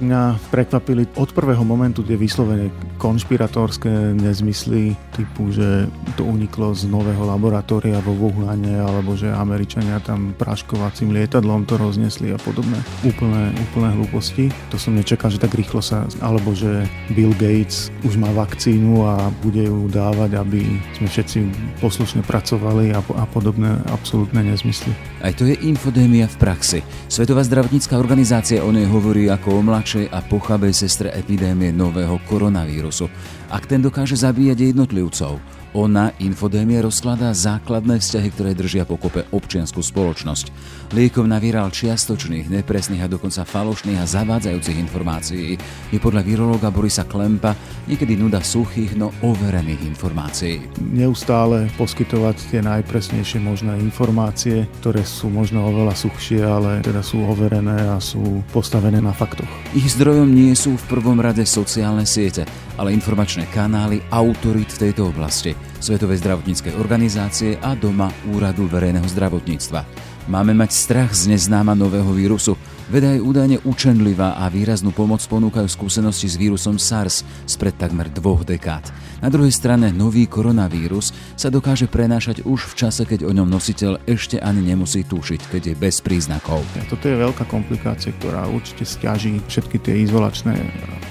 Mňa prekvapili od prvého momentu tie vyslovene konšpiratorské nezmysly typu, že to uniklo z nového laboratória vo Wuhane alebo že Američania tam praškovacím lietadlom to roznesli a podobné. Úplné, úplné hlúposti. To som nečakal, že tak rýchlo sa, alebo že Bill Gates už má vakcínu a bude ju dávať, aby sme všetci poslušne pracovali a, a podobné absolútne nezmysly. Aj to je infodémia v praxi. Svetová zdravotnícká organizácia o nej hovorí ako o mladšej mladšej a pochabej sestre epidémie nového koronavírusu. Ak ten dokáže zabíjať jednotlivcov, ona, infodémie, rozkladá základné vzťahy, ktoré držia pokope občianskú spoločnosť. Liekom na virál čiastočných, nepresných a dokonca falošných a zavádzajúcich informácií je podľa virológa Borisa Klempa niekedy nuda suchých, no overených informácií. Neustále poskytovať tie najpresnejšie možné informácie, ktoré sú možno oveľa suchšie, ale teda sú overené a sú postavené na faktoch. Ich zdrojom nie sú v prvom rade sociálne siete, ale informačné kanály autorit v tejto oblasti, Svetovej zdravotníckej organizácie a doma Úradu verejného zdravotníctva. Máme mať strach z neznáma nového vírusu, Veda je údajne učenlivá a výraznú pomoc ponúkajú skúsenosti s vírusom SARS spred takmer dvoch dekád. Na druhej strane nový koronavírus sa dokáže prenášať už v čase, keď o ňom nositeľ ešte ani nemusí tušiť, keď je bez príznakov. Toto je veľká komplikácia, ktorá určite stiaží všetky tie izolačné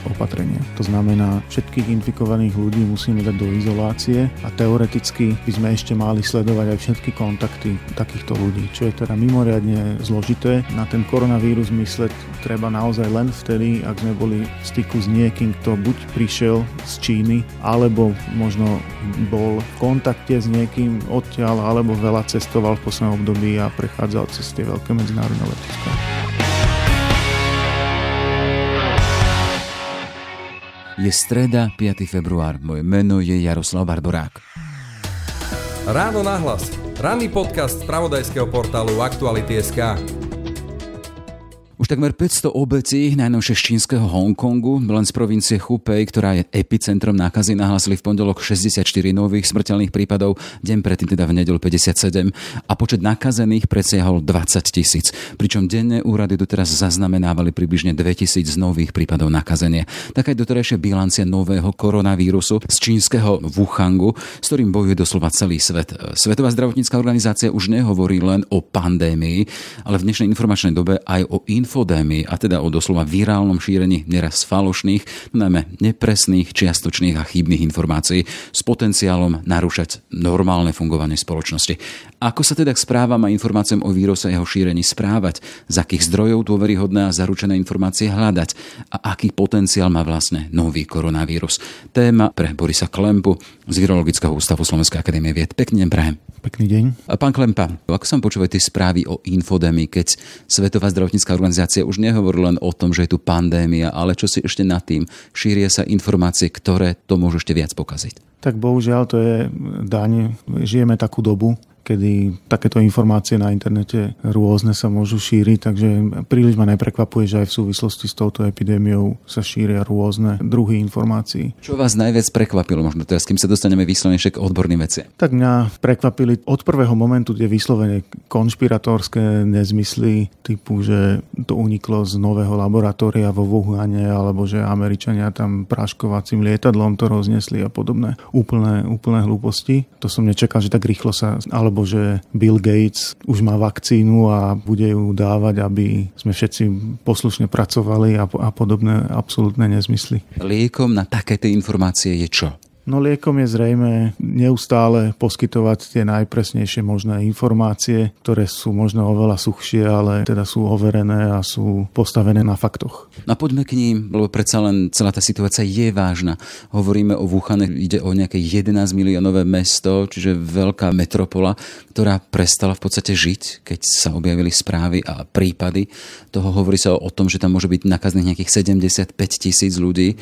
opatrenia. To znamená, všetkých infikovaných ľudí musíme dať do izolácie a teoreticky by sme ešte mali sledovať aj všetky kontakty takýchto ľudí, čo je teda mimoriadne zložité. Na ten koronavírus zmysle treba naozaj len vtedy, ak sme boli v styku s niekým, kto buď prišiel z Číny, alebo možno bol v kontakte s niekým odtiaľ, alebo veľa cestoval v poslednom období a prechádzal cez tie veľké medzinárodné letiská. Je streda, 5. február. Moje meno je Jaroslav Barborák. Ráno nahlas. Ranný podcast z pravodajského portálu Aktuality.sk. Už takmer 500 obetí, najnovšie z čínskeho Hongkongu, len z provincie Hubei, ktorá je epicentrom nákazy, nahlasili v pondelok 64 nových smrteľných prípadov, deň predtým teda v nedel 57 a počet nakazených presiahol 20 tisíc. Pričom denne úrady doteraz zaznamenávali približne 2000 nových prípadov nakazenia. Taká je doterajšia bilancia nového koronavírusu z čínskeho Wuhangu, s ktorým bojuje doslova celý svet. Svetová zdravotnícká organizácia už nehovorí len o pandémii, ale v dnešnej informačnej dobe aj o in infodémii, a teda o doslova virálnom šírení neraz falošných, najmä nepresných, čiastočných a chybných informácií s potenciálom narúšať normálne fungovanie spoločnosti. Ako sa teda k správam a informáciám o víruse a jeho šírení správať, z akých zdrojov dôveryhodné a zaručené informácie hľadať a aký potenciál má vlastne nový koronavírus. Téma pre Borisa Klempu z Virologického ústavu Slovenskej akadémie vied. Pekný deň prajem. Pekný deň. Pán Klempa, ako sa počúvajú tie správy o infodémii, keď Svetová zdravotnícká organizácia už nehovorí len o tom, že je tu pandémia, ale čo si ešte nad tým? Šíria sa informácie, ktoré to môžu ešte viac pokaziť. Tak bohužiaľ to je daň. Žijeme takú dobu, kedy takéto informácie na internete rôzne sa môžu šíriť, takže príliš ma neprekvapuje, že aj v súvislosti s touto epidémiou sa šíria rôzne druhy informácií. Čo vás najviac prekvapilo možno teraz, kým sa dostaneme vyslovene k odborným veciam? Tak mňa prekvapili od prvého momentu tie vyslovene konšpiratorské nezmysly typu, že to uniklo z nového laboratória vo Wuhane alebo že Američania tam praškovacím lietadlom to roznesli a podobné úplné, úplné hlúposti. To som nečakal, že tak rýchlo sa, alebo alebo že Bill Gates už má vakcínu a bude ju dávať, aby sme všetci poslušne pracovali a, a podobné absolútne nezmysly. Liekom na takéto informácie je čo? No liekom je zrejme neustále poskytovať tie najpresnejšie možné informácie, ktoré sú možno oveľa suchšie, ale teda sú overené a sú postavené na faktoch. No a poďme k ním, lebo predsa len celá tá situácia je vážna. Hovoríme o Wuhane, ide o nejaké 11 miliónové mesto, čiže veľká metropola, ktorá prestala v podstate žiť, keď sa objavili správy a prípady. Toho hovorí sa o tom, že tam môže byť nakazných nejakých 75 tisíc ľudí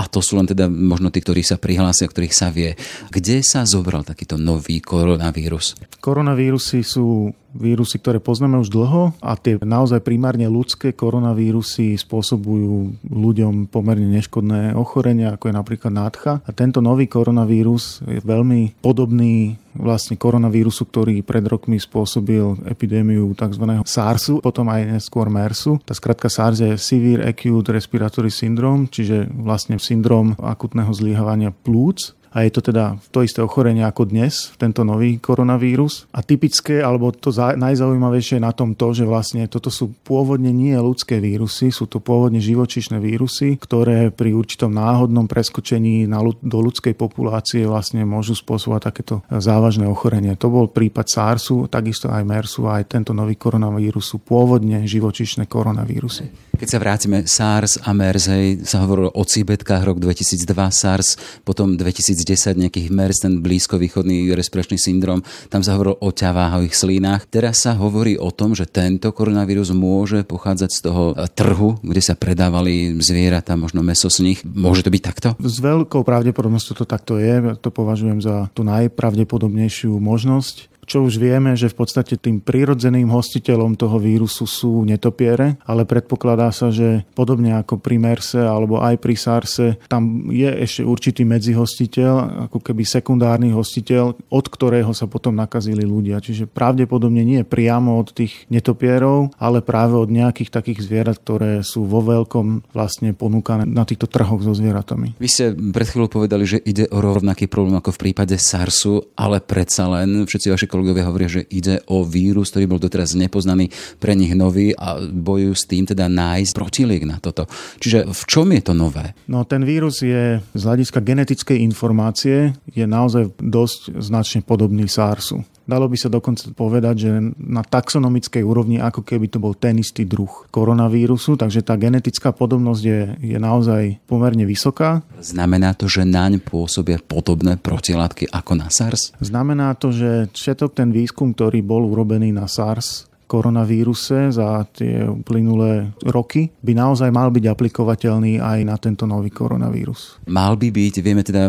a to sú len teda možno tí, ktorí sa prihlásia, ktorých sa vie. Kde sa zobral takýto nový koronavírus? Koronavírusy sú vírusy, ktoré poznáme už dlho a tie naozaj primárne ľudské koronavírusy spôsobujú ľuďom pomerne neškodné ochorenia, ako je napríklad nádcha. A tento nový koronavírus je veľmi podobný vlastne koronavírusu, ktorý pred rokmi spôsobil epidémiu tzv. SARSu, potom aj neskôr MERSu. Tá skratka SARS je Severe Acute Respiratory Syndrome, čiže vlastne syndrom akutného zlyhávania plúc a je to teda to isté ochorenie ako dnes, tento nový koronavírus. A typické, alebo to najzaujímavejšie je na tom to, že vlastne toto sú pôvodne nie ľudské vírusy, sú to pôvodne živočíšne vírusy, ktoré pri určitom náhodnom preskočení na, do ľudskej populácie vlastne môžu spôsobovať takéto závažné ochorenie. To bol prípad SARSu, takisto aj MERSu, aj tento nový koronavírus sú pôvodne živočíšne koronavírusy. Keď sa vrátime SARS a MERS, hej, sa hovorilo o cibetkách rok 2002, SARS, potom 2000 2010 nejakých MERS, ten blízkovýchodný respiračný syndrom, tam sa hovorilo o ťaváhových slínach. Teraz sa hovorí o tom, že tento koronavírus môže pochádzať z toho e, trhu, kde sa predávali zvieratá, možno meso z nich. Môže to byť takto? S veľkou pravdepodobnosťou to takto je. To považujem za tú najpravdepodobnejšiu možnosť čo už vieme, že v podstate tým prírodzeným hostiteľom toho vírusu sú netopiere, ale predpokladá sa, že podobne ako pri MERSE alebo aj pri SARSe, tam je ešte určitý medzihostiteľ, ako keby sekundárny hostiteľ, od ktorého sa potom nakazili ľudia. Čiže pravdepodobne nie priamo od tých netopierov, ale práve od nejakých takých zvierat, ktoré sú vo veľkom vlastne ponúkané na týchto trhoch so zvieratami. Vy ste pred chvíľou povedali, že ide o rovnaký problém ako v prípade SARSu, ale predsa len všetci vaši psychológovia hovoria, že ide o vírus, ktorý bol doteraz nepoznaný, pre nich nový a bojujú s tým teda nájsť protiliek na toto. Čiže v čom je to nové? No ten vírus je z hľadiska genetickej informácie je naozaj dosť značne podobný SARSu. Dalo by sa dokonca povedať, že na taxonomickej úrovni ako keby to bol ten istý druh koronavírusu, takže tá genetická podobnosť je, je naozaj pomerne vysoká. Znamená to, že naň pôsobia podobné protilátky ako na SARS? Znamená to, že všetok ten výskum, ktorý bol urobený na SARS, koronavíruse za tie uplynulé roky by naozaj mal byť aplikovateľný aj na tento nový koronavírus. Mal by byť, vieme teda,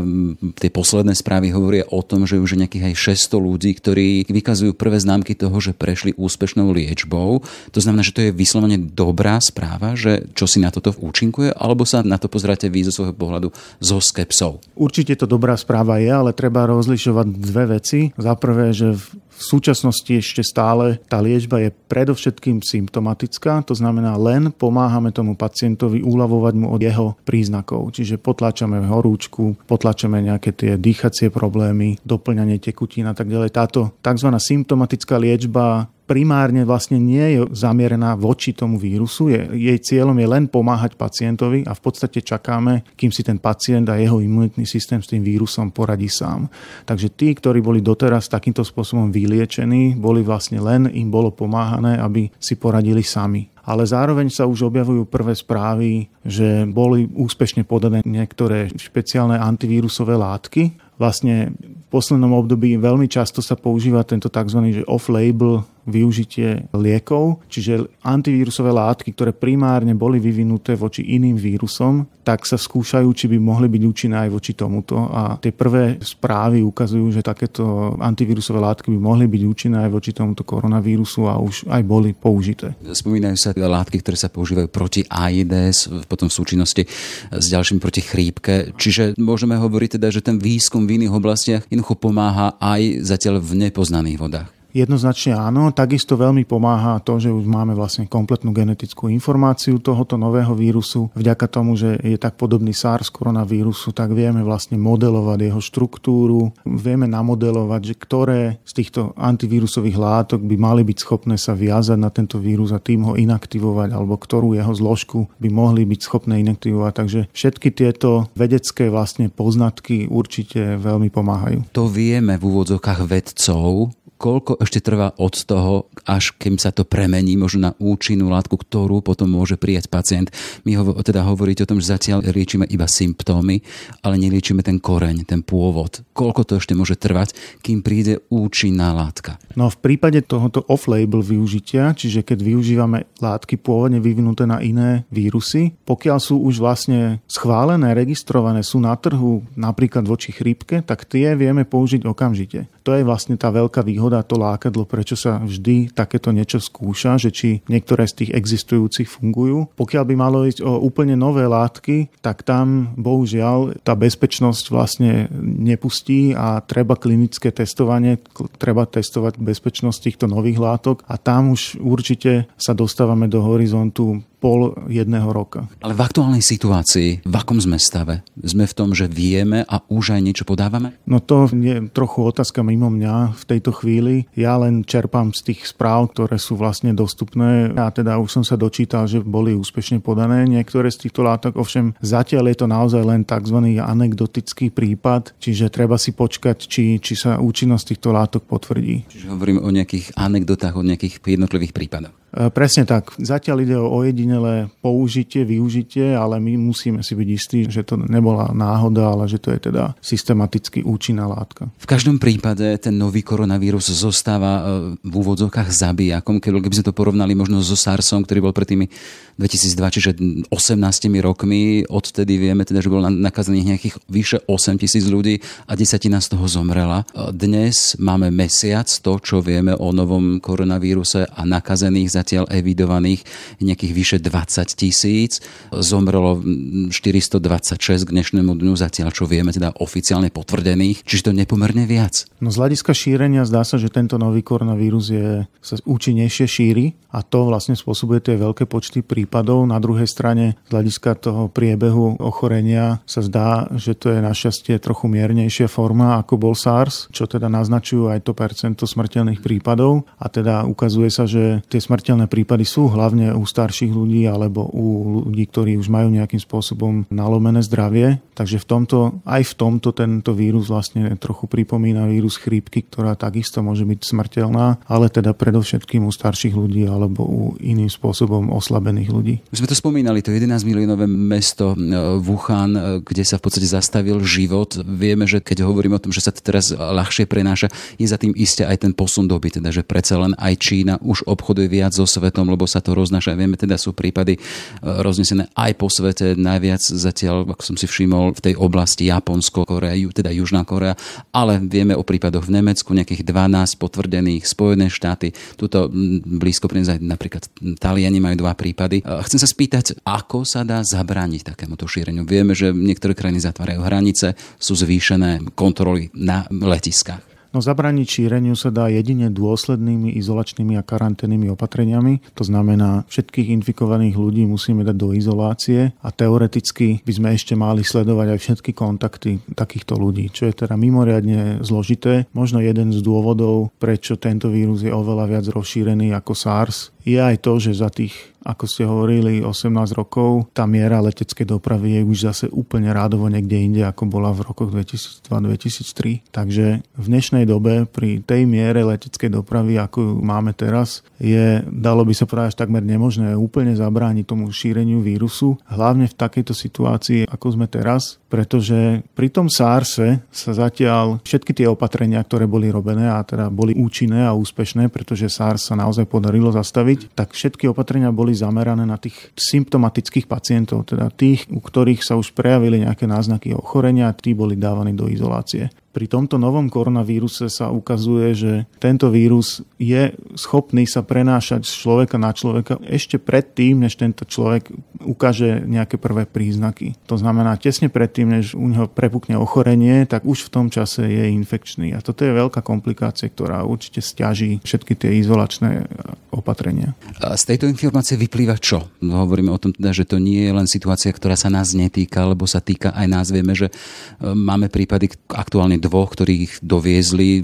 tie posledné správy hovoria o tom, že už je nejakých aj 600 ľudí, ktorí vykazujú prvé známky toho, že prešli úspešnou liečbou. To znamená, že to je vyslovene dobrá správa, že čo si na toto účinkuje, alebo sa na to pozráte vy zo svojho pohľadu zo skepsou? Určite to dobrá správa je, ale treba rozlišovať dve veci. Za prvé, že v súčasnosti ešte stále tá liečba je predovšetkým symptomatická, to znamená len pomáhame tomu pacientovi uľavovať mu od jeho príznakov. Čiže potlačame horúčku, potlačame nejaké tie dýchacie problémy, doplňanie tekutín a tak ďalej. Táto tzv. symptomatická liečba primárne vlastne nie je zamierená voči tomu vírusu. Je, jej cieľom je len pomáhať pacientovi a v podstate čakáme, kým si ten pacient a jeho imunitný systém s tým vírusom poradí sám. Takže tí, ktorí boli doteraz takýmto spôsobom vyliečení, boli vlastne len im bolo pomáhané, aby si poradili sami ale zároveň sa už objavujú prvé správy, že boli úspešne podané niektoré špeciálne antivírusové látky. Vlastne v poslednom období veľmi často sa používa tento tzv. off-label využitie liekov, čiže antivírusové látky, ktoré primárne boli vyvinuté voči iným vírusom, tak sa skúšajú, či by mohli byť účinné aj voči tomuto. A tie prvé správy ukazujú, že takéto antivírusové látky by mohli byť účinné aj voči tomuto koronavírusu a už aj boli použité. Spomínajú sa teda látky, ktoré sa používajú proti AIDS, potom v súčinnosti s ďalším proti chrípke. Čiže môžeme hovoriť teda, že ten výskum v iných oblastiach jednoducho pomáha aj zatiaľ v nepoznaných vodách. Jednoznačne áno, takisto veľmi pomáha to, že už máme vlastne kompletnú genetickú informáciu tohoto nového vírusu. Vďaka tomu, že je tak podobný SARS koronavírusu, tak vieme vlastne modelovať jeho štruktúru, vieme namodelovať, že ktoré z týchto antivírusových látok by mali byť schopné sa viazať na tento vírus a tým ho inaktivovať, alebo ktorú jeho zložku by mohli byť schopné inaktivovať. Takže všetky tieto vedecké vlastne poznatky určite veľmi pomáhajú. To vieme v úvodzokách vedcov, koľko ešte trvá od toho, až kým sa to premení možno na účinnú látku, ktorú potom môže prijať pacient. My ho, teda hovoríte o tom, že zatiaľ liečíme iba symptómy, ale neliečíme ten koreň, ten pôvod. Koľko to ešte môže trvať, kým príde účinná látka? No v prípade tohoto off-label využitia, čiže keď využívame látky pôvodne vyvinuté na iné vírusy, pokiaľ sú už vlastne schválené, registrované, sú na trhu napríklad voči chrípke, tak tie vieme použiť okamžite. To je vlastne tá veľká výhoda, to lákadlo, prečo sa vždy takéto niečo skúša, že či niektoré z tých existujúcich fungujú. Pokiaľ by malo ísť o úplne nové látky, tak tam bohužiaľ tá bezpečnosť vlastne nepustí a treba klinické testovanie, treba testovať bezpečnosť týchto nových látok a tam už určite sa dostávame do horizontu pol jedného roka. Ale v aktuálnej situácii, v akom sme stave? Sme v tom, že vieme a už aj niečo podávame? No to je trochu otázka mimo mňa v tejto chvíli. Ja len čerpám z tých správ, ktoré sú vlastne dostupné a teda už som sa dočítal, že boli úspešne podané niektoré z týchto látok, ovšem zatiaľ je to naozaj len tzv. anekdotický prípad, čiže treba si počkať, či, či sa účinnosť týchto látok potvrdí. Čiže hovorím o nejakých anekdotách, o nejakých jednotlivých prípadoch. E, presne tak. Zatiaľ ide o ojedinelé použitie, využitie, ale my musíme si byť istí, že to nebola náhoda, ale že to je teda systematicky účinná látka. V každom prípade ten nový koronavírus zostáva e, v úvodzovkách zabijakom, keby sme to porovnali možno so SARSom, ktorý bol pred tými 2002, čiže 18 rokmi. Odtedy vieme teda, že bolo nakazených nejakých vyše 8 tisíc ľudí a desatina z toho zomrela. E, dnes máme mesiac to, čo vieme o novom koronavíruse a nakazených zatiaľ evidovaných nejakých vyše 20 tisíc. Zomrelo 426 k dnešnému dňu zatiaľ, čo vieme, teda oficiálne potvrdených. Čiže to nepomerne viac. No z hľadiska šírenia zdá sa, že tento nový koronavírus je, sa účinnejšie šíri a to vlastne spôsobuje tie veľké počty prípadov. Na druhej strane z hľadiska toho priebehu ochorenia sa zdá, že to je našťastie trochu miernejšia forma ako bol SARS, čo teda naznačujú aj to percento smrteľných prípadov a teda ukazuje sa, že tie smrteľné smrteľné prípady sú hlavne u starších ľudí alebo u ľudí, ktorí už majú nejakým spôsobom nalomené zdravie. Takže v tomto, aj v tomto tento vírus vlastne trochu pripomína vírus chrípky, ktorá takisto môže byť smrteľná, ale teda predovšetkým u starších ľudí alebo u iným spôsobom oslabených ľudí. Už sme to spomínali, to 11 miliónové mesto e, Wuhan, e, kde sa v podstate zastavil život. Vieme, že keď hovoríme o tom, že sa to teraz ľahšie prenáša, je za tým iste aj ten posun doby, teda že predsa len aj Čína už obchoduje viac so svetom, lebo sa to roznáša. Vieme, teda sú prípady e, roznesené aj po svete. Najviac zatiaľ, ako som si všimol, v tej oblasti Japonsko, Korea, teda Južná Korea, ale vieme o prípadoch v Nemecku, nejakých 12 potvrdených, Spojené štáty, tuto blízko pri napríklad Taliani majú dva prípady. E, chcem sa spýtať, ako sa dá zabrániť takémuto šíreniu. Vieme, že niektoré krajiny zatvárajú hranice, sú zvýšené kontroly na letiskách. No zabrániť šíreniu sa dá jedine dôslednými izolačnými a karanténnymi opatreniami. To znamená, všetkých infikovaných ľudí musíme dať do izolácie a teoreticky by sme ešte mali sledovať aj všetky kontakty takýchto ľudí, čo je teda mimoriadne zložité. Možno jeden z dôvodov, prečo tento vírus je oveľa viac rozšírený ako SARS, je aj to, že za tých, ako ste hovorili, 18 rokov, tá miera leteckej dopravy je už zase úplne rádovo niekde inde, ako bola v rokoch 2002-2003. Takže v dnešnej dobe pri tej miere leteckej dopravy, ako ju máme teraz, je, dalo by sa povedať, takmer nemožné úplne zabrániť tomu šíreniu vírusu, hlavne v takejto situácii, ako sme teraz, pretože pri tom SARSe sa zatiaľ všetky tie opatrenia, ktoré boli robené a teda boli účinné a úspešné, pretože SARS sa naozaj podarilo zastaviť, spraviť, tak všetky opatrenia boli zamerané na tých symptomatických pacientov, teda tých, u ktorých sa už prejavili nejaké náznaky ochorenia tí boli dávaní do izolácie. Pri tomto novom koronavíruse sa ukazuje, že tento vírus je schopný sa prenášať z človeka na človeka ešte predtým, než tento človek ukáže nejaké prvé príznaky. To znamená, tesne predtým, než u neho prepukne ochorenie, tak už v tom čase je infekčný. A toto je veľká komplikácia, ktorá určite stiaží všetky tie izolačné opatrenia. A z tejto informácie vyplýva čo? No, hovoríme o tom teda, že to nie je len situácia, ktorá sa nás netýka, lebo sa týka aj nás. Vieme, že e, máme prípady aktuálne dvoch, ktorých doviezli,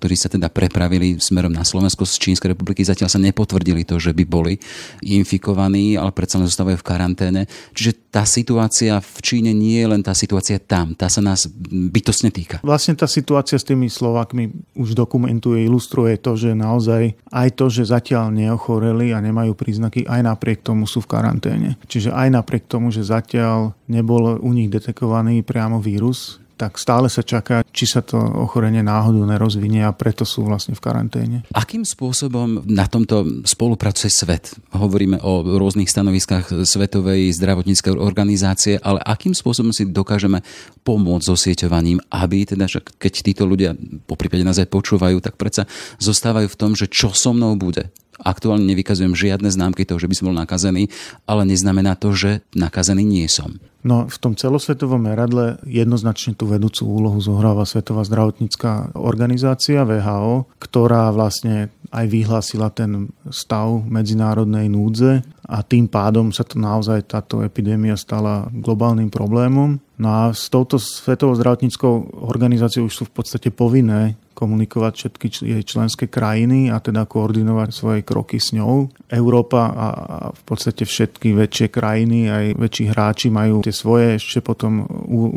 ktorí sa teda prepravili smerom na Slovensko z Čínskej republiky. Zatiaľ sa nepotvrdili to, že by boli infikovaní, ale predsa len zostávajú v karanténe. Čiže tá situácia v Číne nie je len tá situácia tam. Tá sa nás bytosne týka. Vlastne tá situácia s tými Slovákmi už dokumentuje, ilustruje to, že naozaj aj to, že zatiaľ neochoreli a nemajú príznaky, aj napriek tomu sú v karanténe. Čiže aj napriek tomu, že zatiaľ nebol u nich detekovaný priamo vírus, tak stále sa čaká, či sa to ochorenie náhodou nerozvinie a preto sú vlastne v karanténe. Akým spôsobom na tomto spolupracuje svet? Hovoríme o rôznych stanoviskách Svetovej zdravotníckej organizácie, ale akým spôsobom si dokážeme pomôcť so sieťovaním, aby teda, keď títo ľudia po prípade nás aj počúvajú, tak predsa zostávajú v tom, že čo so mnou bude. Aktuálne nevykazujem žiadne známky toho, že by som bol nakazený, ale neznamená to, že nakazený nie som. No v tom celosvetovom meradle jednoznačne tú vedúcu úlohu zohráva Svetová zdravotnícká organizácia VHO, ktorá vlastne aj vyhlásila ten stav medzinárodnej núdze a tým pádom sa to naozaj táto epidémia stala globálnym problémom. No a s touto Svetovou zdravotníckou organizáciou už sú v podstate povinné komunikovať všetky jej členské krajiny a teda koordinovať svoje kroky s ňou. Európa a v podstate všetky väčšie krajiny, aj väčší hráči majú tie svoje ešte potom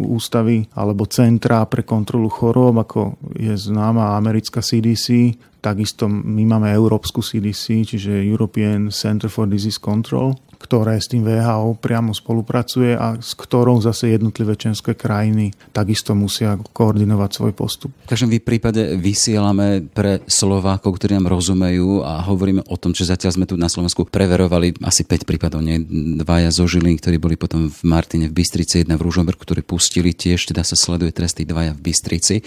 ústavy alebo centrá pre kontrolu chorób, ako je známa americká CDC, Takisto my máme Európsku CDC, čiže European Center for Disease Control, ktoré s tým VHO priamo spolupracuje a s ktorou zase jednotlivé členské krajiny takisto musia koordinovať svoj postup. V každom prípade vysielame pre Slovákov, ktorí nám rozumejú a hovoríme o tom, že zatiaľ sme tu na Slovensku preverovali asi 5 prípadov, nie? Dvaja zo Žilín, ktorí boli potom v Martine v Bystrici, jedna v Rúžomberku, ktorí pustili tiež, teda sa sleduje trest dvaja v Bystrici.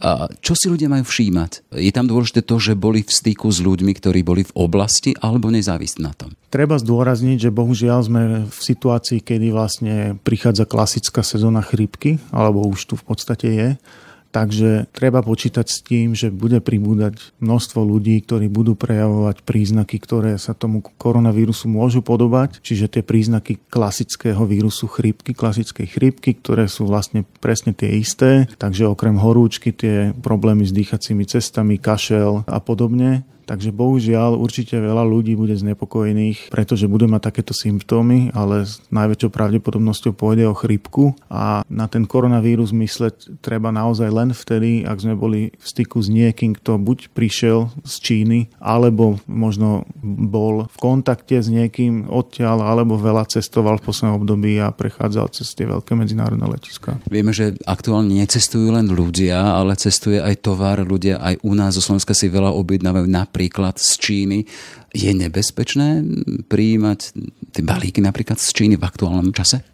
A čo si ľudia majú všímať? Je tam dôležité to, že boli v styku s ľuďmi, ktorí boli v oblasti, alebo nezávisť na tom? Treba zdôrazniť, že bohužiaľ sme v situácii, kedy vlastne prichádza klasická sezóna chrípky, alebo už tu v podstate je. Takže treba počítať s tým, že bude pribúdať množstvo ľudí, ktorí budú prejavovať príznaky, ktoré sa tomu koronavírusu môžu podobať, čiže tie príznaky klasického vírusu chrípky, klasickej chrípky, ktoré sú vlastne presne tie isté. Takže okrem horúčky tie problémy s dýchacími cestami, kašel a podobne Takže bohužiaľ určite veľa ľudí bude znepokojených, pretože budú mať takéto symptómy, ale s najväčšou pravdepodobnosťou pôjde o chrypku a na ten koronavírus mysleť treba naozaj len vtedy, ak sme boli v styku s niekým, kto buď prišiel z Číny, alebo možno bol v kontakte s niekým odtiaľ, alebo veľa cestoval v poslednom období a prechádzal cez tie veľké medzinárodné letiska. Vieme, že aktuálne necestujú len ľudia, ale cestuje aj tovar. Ľudia aj u nás zo Slovenska si veľa objednávajú napríklad napríklad z Číny. Je nebezpečné prijímať tie balíky napríklad z Číny v aktuálnom čase?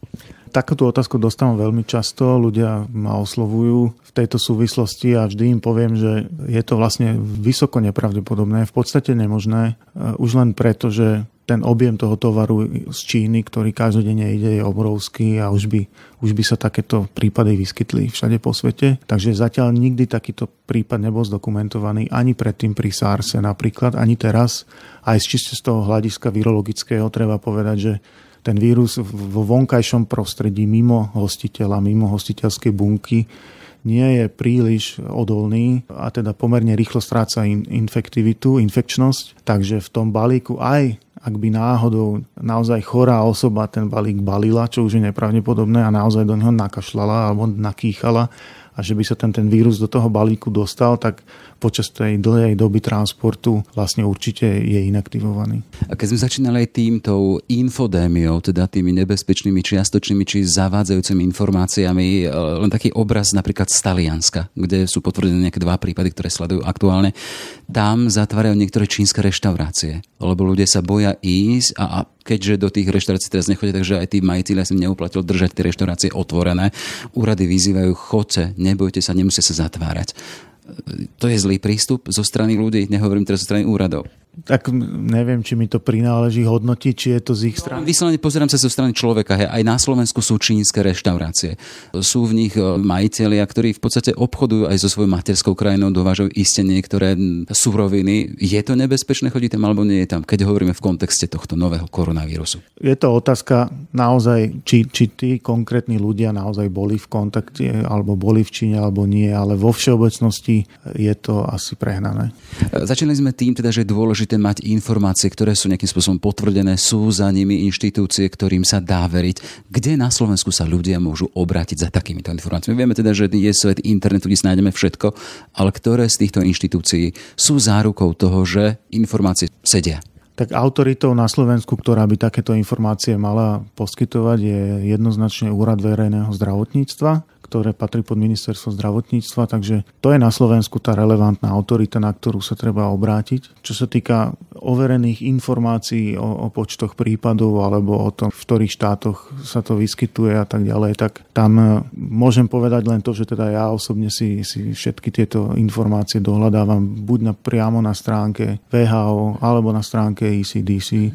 Takúto otázku dostávam veľmi často. Ľudia ma oslovujú v tejto súvislosti a vždy im poviem, že je to vlastne vysoko nepravdepodobné, v podstate nemožné, eh, už len preto, že ten objem toho tovaru z Číny, ktorý každodenne ide, je obrovský a už by, už by sa takéto prípady vyskytli všade po svete. Takže zatiaľ nikdy takýto prípad nebol zdokumentovaný ani predtým pri SARSe napríklad, ani teraz. Aj čiste z toho hľadiska virologického treba povedať, že ten vírus vo vonkajšom prostredí mimo hostiteľa, mimo hostiteľskej bunky nie je príliš odolný a teda pomerne rýchlo stráca infektivitu, infekčnosť. Takže v tom balíku aj ak by náhodou naozaj chorá osoba ten balík balila, čo už je nepravdepodobné a naozaj do neho nakašľala alebo nakýchala a že by sa ten, ten vírus do toho balíku dostal, tak počas tej dlhej doby transportu vlastne určite je inaktivovaný. A keď sme začínali aj týmto infodémiou, teda tými nebezpečnými čiastočnými či zavádzajúcimi informáciami, e, len taký obraz napríklad z Talianska, kde sú potvrdené nejaké dva prípady, ktoré sledujú aktuálne. Tam zatvárajú niektoré čínske reštaurácie, lebo ľudia sa boja ísť a, a keďže do tých reštaurácií teraz nechodia, takže aj tí majiteľia si neuplatil držať tie reštaurácie otvorené. Úrady vyzývajú chodce, nebojte sa, nemusia sa zatvárať to je zlý prístup zo strany ľudí, nehovorím teraz zo strany úradov. Tak neviem, či mi to prináleží hodnotiť, či je to z ich strany. No, vyslovene pozerám sa zo strany človeka. Hej. Aj na Slovensku sú čínske reštaurácie. Sú v nich e, majiteľia, ktorí v podstate obchodujú aj so svojou materskou krajinou, dovážajú iste niektoré suroviny. Je to nebezpečné chodiť tam alebo nie je tam, keď hovoríme v kontexte tohto nového koronavírusu? Je to otázka naozaj, či, či tí konkrétni ľudia naozaj boli v kontakte alebo boli v Číne alebo nie, ale vo všeobecnosti je to asi prehnané. Začali sme tým teda, že je dôležité dôležité mať informácie, ktoré sú nejakým spôsobom potvrdené, sú za nimi inštitúcie, ktorým sa dá veriť. Kde na Slovensku sa ľudia môžu obrátiť za takýmito informáciami? Vieme teda, že je svet internetu, kde nájdeme všetko, ale ktoré z týchto inštitúcií sú zárukou toho, že informácie sedia? Tak autoritou na Slovensku, ktorá by takéto informácie mala poskytovať, je jednoznačne Úrad verejného zdravotníctva, ktoré patrí pod ministerstvo zdravotníctva, takže to je na Slovensku tá relevantná autorita, na ktorú sa treba obrátiť. Čo sa týka overených informácií o, o počtoch prípadov alebo o tom, v ktorých štátoch sa to vyskytuje a tak ďalej, tak tam e, môžem povedať len to, že teda ja osobne si, si všetky tieto informácie dohľadávam buď na, priamo na stránke VHO alebo na stránke ECDC, e,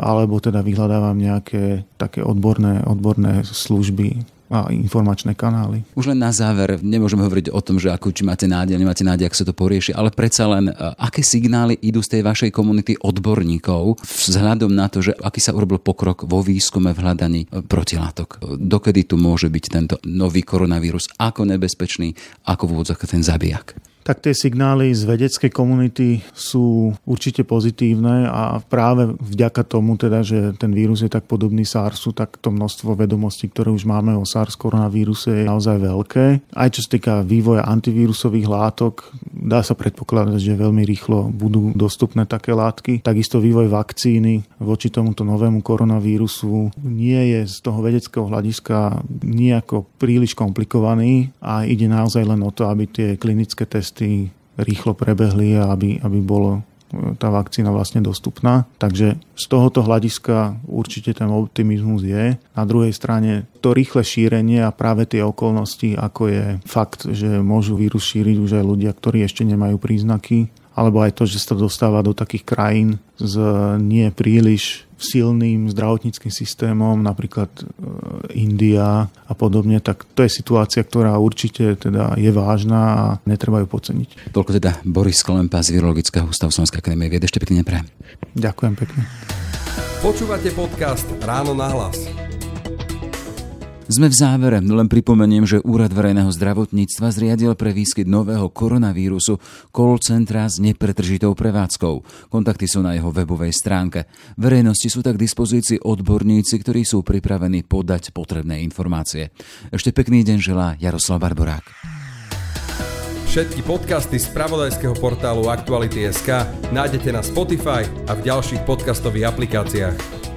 alebo teda vyhľadávam nejaké také odborné, odborné služby a informačné kanály. Už len na záver, nemôžeme hovoriť o tom, že ako či máte nádej, nemáte nádej, ako sa to porieši, ale predsa len, e, aké signály idú z tej vašej komunity odborníkov vzhľadom na to, že aký sa urobil pokrok vo výskume v hľadaní e, protilátok. Dokedy tu môže byť tento nový koronavírus, ako nebezpečný, ako v ten zabijak? Tak tie signály z vedeckej komunity sú určite pozitívne a práve vďaka tomu teda, že ten vírus je tak podobný SARSu, tak to množstvo vedomostí, ktoré už máme o SARS koronavíruse je naozaj veľké. Aj čo sa týka vývoja antivírusových látok, dá sa predpokladať, že veľmi rýchlo budú dostupné také látky. Takisto vývoj vakcíny voči tomuto novému koronavírusu nie je z toho vedeckého hľadiska nejako príliš komplikovaný a ide naozaj len o to, aby tie klinické testy testy rýchlo prebehli a aby, aby bolo e, tá vakcína vlastne dostupná. Takže z tohoto hľadiska určite ten optimizmus je. Na druhej strane to rýchle šírenie a práve tie okolnosti, ako je fakt, že môžu vírus šíriť už aj ľudia, ktorí ešte nemajú príznaky, alebo aj to, že sa to dostáva do takých krajín s nie príliš silným zdravotníckým systémom, napríklad e, India a podobne, tak to je situácia, ktorá určite teda je vážna a netreba ju podceniť. Toľko teda Boris Kolempa z Virologického ústavu Slovenskej akadémie vied. Ešte pekne neprajem. Ďakujem pekne. Počúvate podcast Ráno na hlas. Sme v závere, len pripomeniem, že Úrad verejného zdravotníctva zriadil pre výskyt nového koronavírusu call centra s nepretržitou prevádzkou. Kontakty sú na jeho webovej stránke. Verejnosti sú tak k dispozícii odborníci, ktorí sú pripravení podať potrebné informácie. Ešte pekný deň želá Jaroslav Barborák. Všetky podcasty z pravodajského portálu Aktuality.sk nájdete na Spotify a v ďalších podcastových aplikáciách.